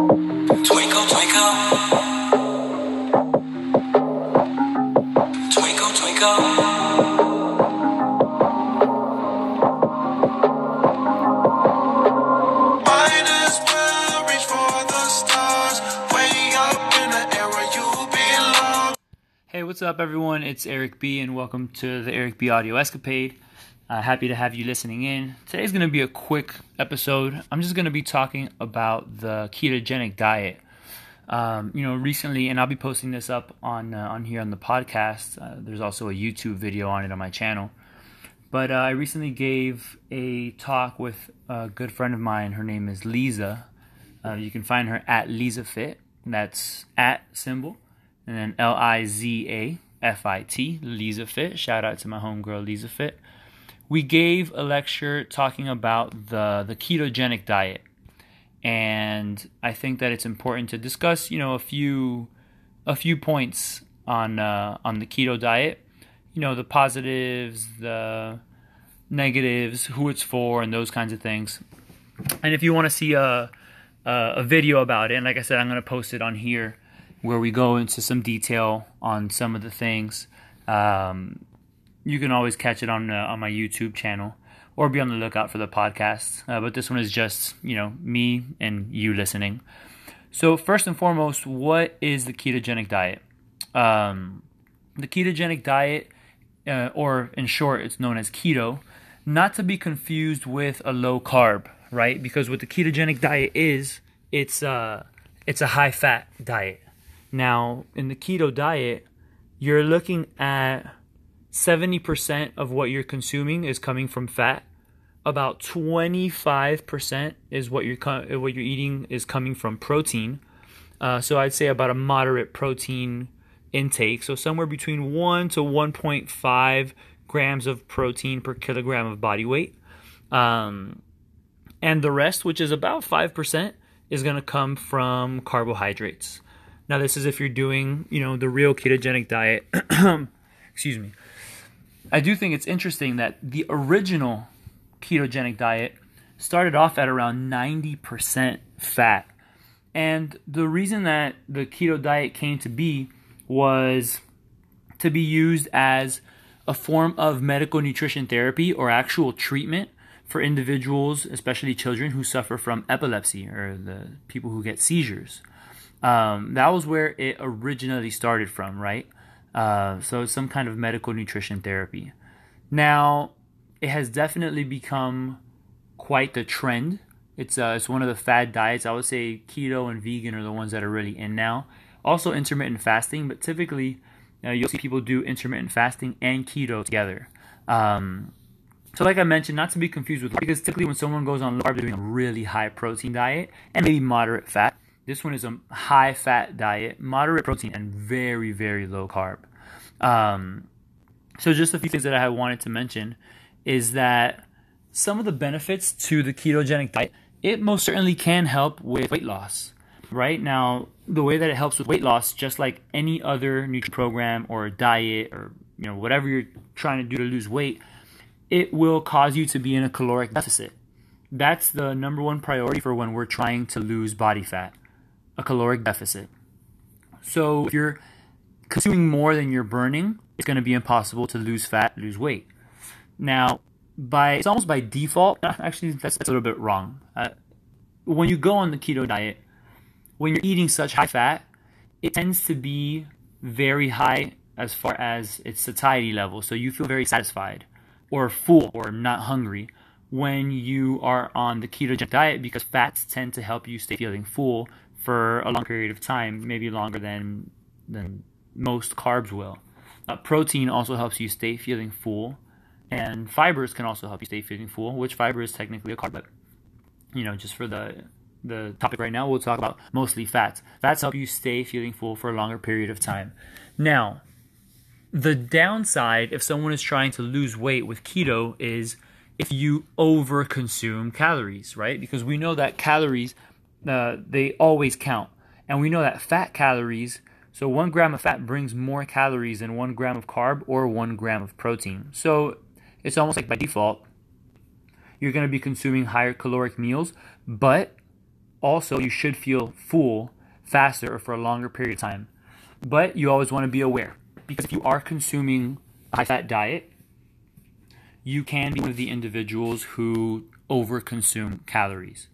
Twinkle, twinkle. Twinkle, twinkle. Might as well reach for the stars. Way up in the air where you belong. Hey, what's up, everyone? It's Eric B, and welcome to the Eric B Audio Escapade. Uh, happy to have you listening in. Today's going to be a quick episode. I'm just going to be talking about the ketogenic diet. Um, you know, recently, and I'll be posting this up on uh, on here on the podcast. Uh, there's also a YouTube video on it on my channel. But uh, I recently gave a talk with a good friend of mine. Her name is Liza. Uh, you can find her at Liza Fit. That's at symbol and then L I Z A F I T, Liza Fit. Shout out to my homegirl Liza Fit. We gave a lecture talking about the the ketogenic diet, and I think that it's important to discuss, you know, a few a few points on uh, on the keto diet. You know, the positives, the negatives, who it's for, and those kinds of things. And if you want to see a a, video about it, and like I said, I'm going to post it on here where we go into some detail on some of the things. Um, you can always catch it on uh, on my YouTube channel or be on the lookout for the podcast. Uh, but this one is just you know me and you listening. So first and foremost, what is the ketogenic diet? Um, the ketogenic diet, uh, or in short, it's known as keto, not to be confused with a low carb, right? Because what the ketogenic diet is, it's uh, it's a high fat diet. Now, in the keto diet, you're looking at 70% of what you're consuming is coming from fat. About 25% is what you're co- what you're eating is coming from protein. Uh, so I'd say about a moderate protein intake. So somewhere between 1 to 1.5 grams of protein per kilogram of body weight. Um, and the rest, which is about 5%, is going to come from carbohydrates. Now, this is if you're doing, you know, the real ketogenic diet. Excuse me. I do think it's interesting that the original ketogenic diet started off at around 90% fat. And the reason that the keto diet came to be was to be used as a form of medical nutrition therapy or actual treatment for individuals, especially children who suffer from epilepsy or the people who get seizures. Um, that was where it originally started from, right? Uh, so some kind of medical nutrition therapy. Now, it has definitely become quite the trend. It's uh, it's one of the fad diets. I would say keto and vegan are the ones that are really in now. Also intermittent fasting, but typically uh, you'll see people do intermittent fasting and keto together. Um, so, like I mentioned, not to be confused with because typically when someone goes on low carb, they're doing a really high protein diet and maybe moderate fat. This one is a high fat diet, moderate protein, and very, very low carb. Um, so, just a few things that I wanted to mention is that some of the benefits to the ketogenic diet, it most certainly can help with weight loss. Right now, the way that it helps with weight loss, just like any other nutrition program or diet or you know whatever you're trying to do to lose weight, it will cause you to be in a caloric deficit. That's the number one priority for when we're trying to lose body fat a caloric deficit. So if you're consuming more than you're burning, it's going to be impossible to lose fat, lose weight. Now, by it's almost by default. Actually, that's, that's a little bit wrong. Uh, when you go on the keto diet, when you're eating such high fat, it tends to be very high as far as its satiety level. So you feel very satisfied or full or not hungry when you are on the ketogenic diet because fats tend to help you stay feeling full for a long period of time, maybe longer than than most carbs will. Uh, protein also helps you stay feeling full, and fibers can also help you stay feeling full. Which fiber is technically a carb, but you know, just for the the topic right now, we'll talk about mostly fats. Fats help you stay feeling full for a longer period of time. Now, the downside if someone is trying to lose weight with keto is if you overconsume calories, right? Because we know that calories uh, they always count, and we know that fat calories. So one gram of fat brings more calories than one gram of carb or one gram of protein. So it's almost like by default, you're going to be consuming higher caloric meals, but also you should feel full faster or for a longer period of time. But you always want to be aware because if you are consuming a high fat diet, you can be one of the individuals who overconsume calories.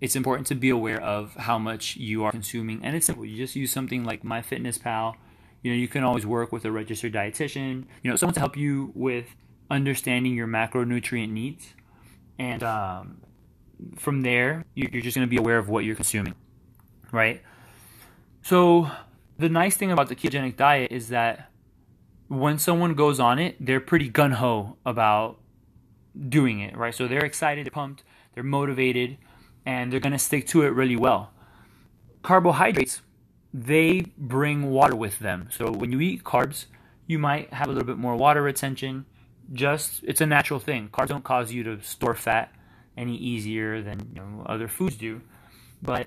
It's important to be aware of how much you are consuming, and it's simple. You just use something like MyFitnessPal. You know, you can always work with a registered dietitian. You know, someone to help you with understanding your macronutrient needs, and um, from there, you're just going to be aware of what you're consuming, right? So, the nice thing about the ketogenic diet is that when someone goes on it, they're pretty gun ho about doing it, right? So they're excited, they're pumped, they're motivated, and they're going to stick to it really well. Carbohydrates, they bring water with them. So when you eat carbs, you might have a little bit more water retention. Just it's a natural thing. Carbs don't cause you to store fat any easier than you know, other foods do, but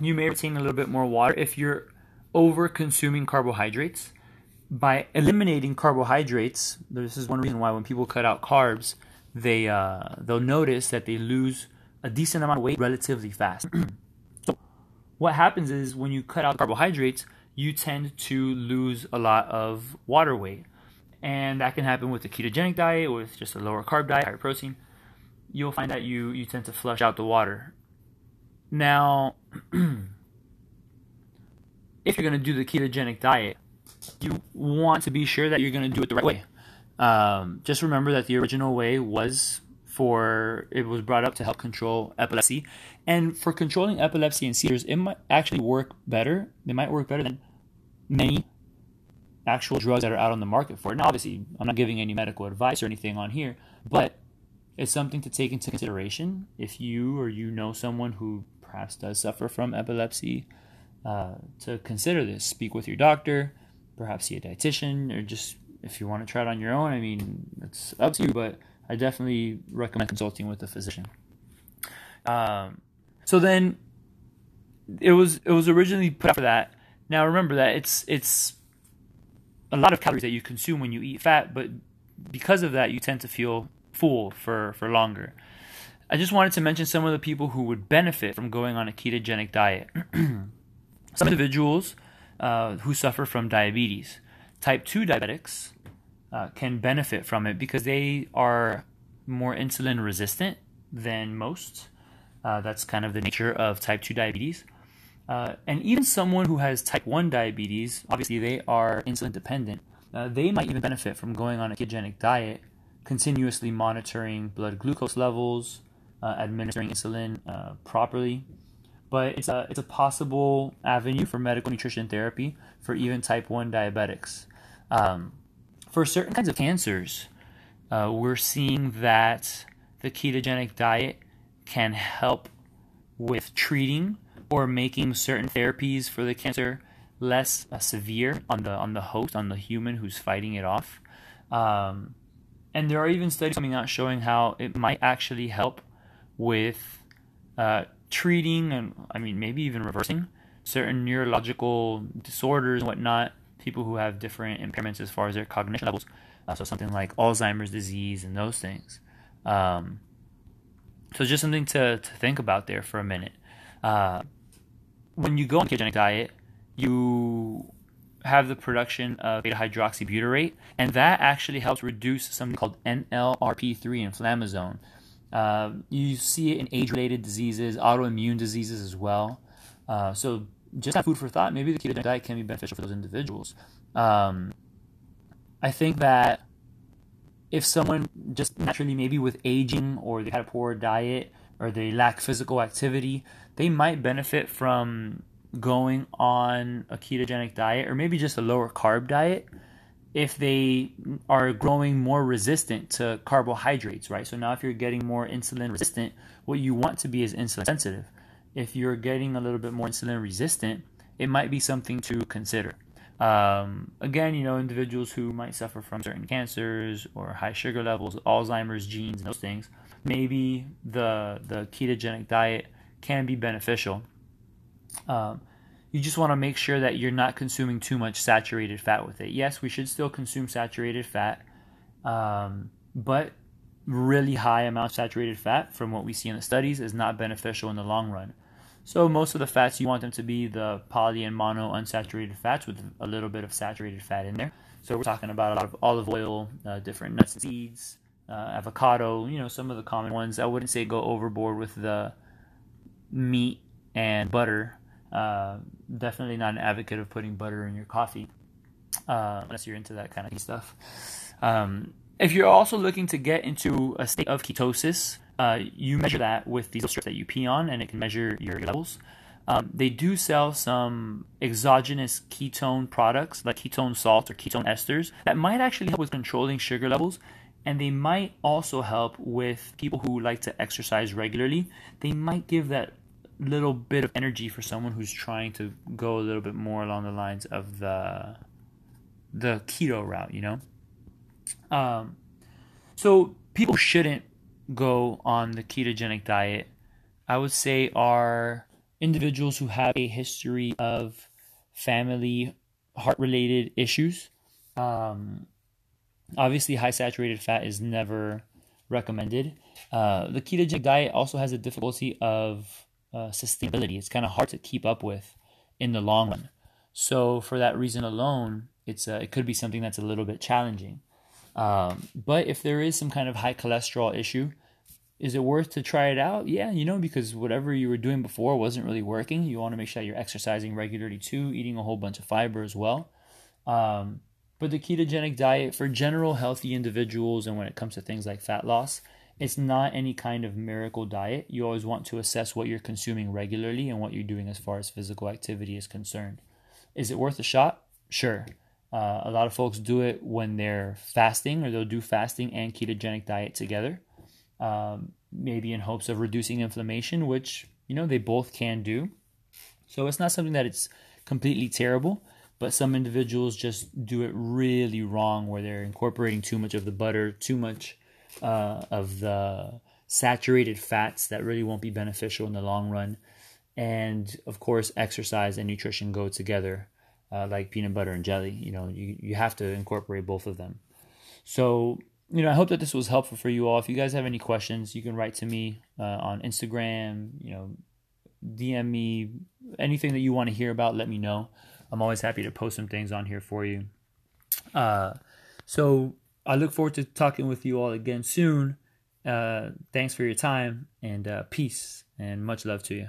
you may retain a little bit more water if you're over consuming carbohydrates by eliminating carbohydrates, this is one reason why when people cut out carbs, they uh, they'll notice that they lose a decent amount of weight relatively fast. so what happens is when you cut out carbohydrates, you tend to lose a lot of water weight. And that can happen with a ketogenic diet, with just a lower carb diet, higher protein. You'll find that you, you tend to flush out the water. Now, if you're going to do the ketogenic diet, you want to be sure that you're going to do it the right way. Um, just remember that the original way was for it was brought up to help control epilepsy, and for controlling epilepsy and seizures, it might actually work better. It might work better than many actual drugs that are out on the market for it. Now, obviously, I'm not giving any medical advice or anything on here, but it's something to take into consideration if you or you know someone who perhaps does suffer from epilepsy. Uh, to consider this, speak with your doctor perhaps see a dietitian or just if you want to try it on your own. I mean, it's up to you, but I definitely recommend consulting with a physician. Um, so then it was it was originally put out for that. Now remember that it's it's a lot of calories that you consume when you eat fat, but because of that, you tend to feel full for for longer. I just wanted to mention some of the people who would benefit from going on a ketogenic diet. some individuals uh, who suffer from diabetes. Type 2 diabetics uh, can benefit from it because they are more insulin resistant than most. Uh, that's kind of the nature of type 2 diabetes. Uh, and even someone who has type 1 diabetes, obviously they are insulin dependent, uh, they might even benefit from going on a ketogenic diet, continuously monitoring blood glucose levels, uh, administering insulin properly, but it's a, it's a possible avenue for medical nutrition therapy for even type 1 diabetics. Um, for certain kinds of cancers, uh, we're seeing that the ketogenic diet can help with treating or making certain therapies for the cancer less uh, severe on the on the host on the human who's fighting it off. Um, and there are even studies coming out showing how it might actually help with uh, treating and I mean maybe even reversing certain neurological disorders and whatnot. People who have different impairments as far as their cognition levels, uh, so something like Alzheimer's disease and those things. Um, so just something to, to think about there for a minute. Uh, when you go on a ketogenic diet, you have the production of beta hydroxybutyrate, and that actually helps reduce something called NLRP3 inflammasome, uh, you see it in age-related diseases, autoimmune diseases as well. Uh, so just have food for thought. Maybe the ketogenic diet can be beneficial for those individuals. Um, I think that if someone just naturally, maybe with aging or they had a poor diet or they lack physical activity, they might benefit from going on a ketogenic diet or maybe just a lower carb diet if they are growing more resistant to carbohydrates, right? So now if you're getting more insulin resistant, what you want to be is insulin sensitive. If you're getting a little bit more insulin resistant, it might be something to consider. Um, again, you know, individuals who might suffer from certain cancers or high sugar levels, Alzheimer's genes, and those things, maybe the the ketogenic diet can be beneficial. Um, you just want to make sure that you're not consuming too much saturated fat with it. Yes, we should still consume saturated fat, um, but really high amount of saturated fat from what we see in the studies is not beneficial in the long run. So most of the fats you want them to be the poly and mono unsaturated fats with a little bit of saturated fat in there. So we're talking about a lot of olive oil, uh, different nuts and seeds, uh, avocado, you know, some of the common ones. I wouldn't say go overboard with the meat and butter. Uh, definitely not an advocate of putting butter in your coffee uh, unless you're into that kind of stuff. Um, if you're also looking to get into a state of ketosis, uh, you measure that with these strips that you pee on, and it can measure your levels. Um, they do sell some exogenous ketone products like ketone salts or ketone esters that might actually help with controlling sugar levels and they might also help with people who like to exercise regularly. They might give that little bit of energy for someone who's trying to go a little bit more along the lines of the the keto route, you know. Um, so people shouldn't go on the ketogenic diet. I would say are individuals who have a history of family heart related issues. Um, obviously, high saturated fat is never recommended. Uh, the ketogenic diet also has a difficulty of uh, sustainability. It's kind of hard to keep up with in the long run. So, for that reason alone, it's uh, it could be something that's a little bit challenging. Um, but if there is some kind of high cholesterol issue, is it worth to try it out? Yeah, you know, because whatever you were doing before wasn't really working. You want to make sure you're exercising regularly too, eating a whole bunch of fiber as well. Um, but the ketogenic diet for general healthy individuals and when it comes to things like fat loss, it's not any kind of miracle diet. You always want to assess what you're consuming regularly and what you're doing as far as physical activity is concerned. Is it worth a shot? Sure. Uh, a lot of folks do it when they're fasting, or they'll do fasting and ketogenic diet together, um, maybe in hopes of reducing inflammation, which you know they both can do. So it's not something that it's completely terrible, but some individuals just do it really wrong, where they're incorporating too much of the butter, too much uh, of the saturated fats that really won't be beneficial in the long run, and of course, exercise and nutrition go together uh, like peanut butter and jelly. You know, you, you have to incorporate both of them. So, you know, I hope that this was helpful for you all. If you guys have any questions, you can write to me uh, on Instagram, you know, DM me, anything that you want to hear about, let me know. I'm always happy to post some things on here for you. Uh, so I look forward to talking with you all again soon. Uh, thanks for your time and uh, peace and much love to you.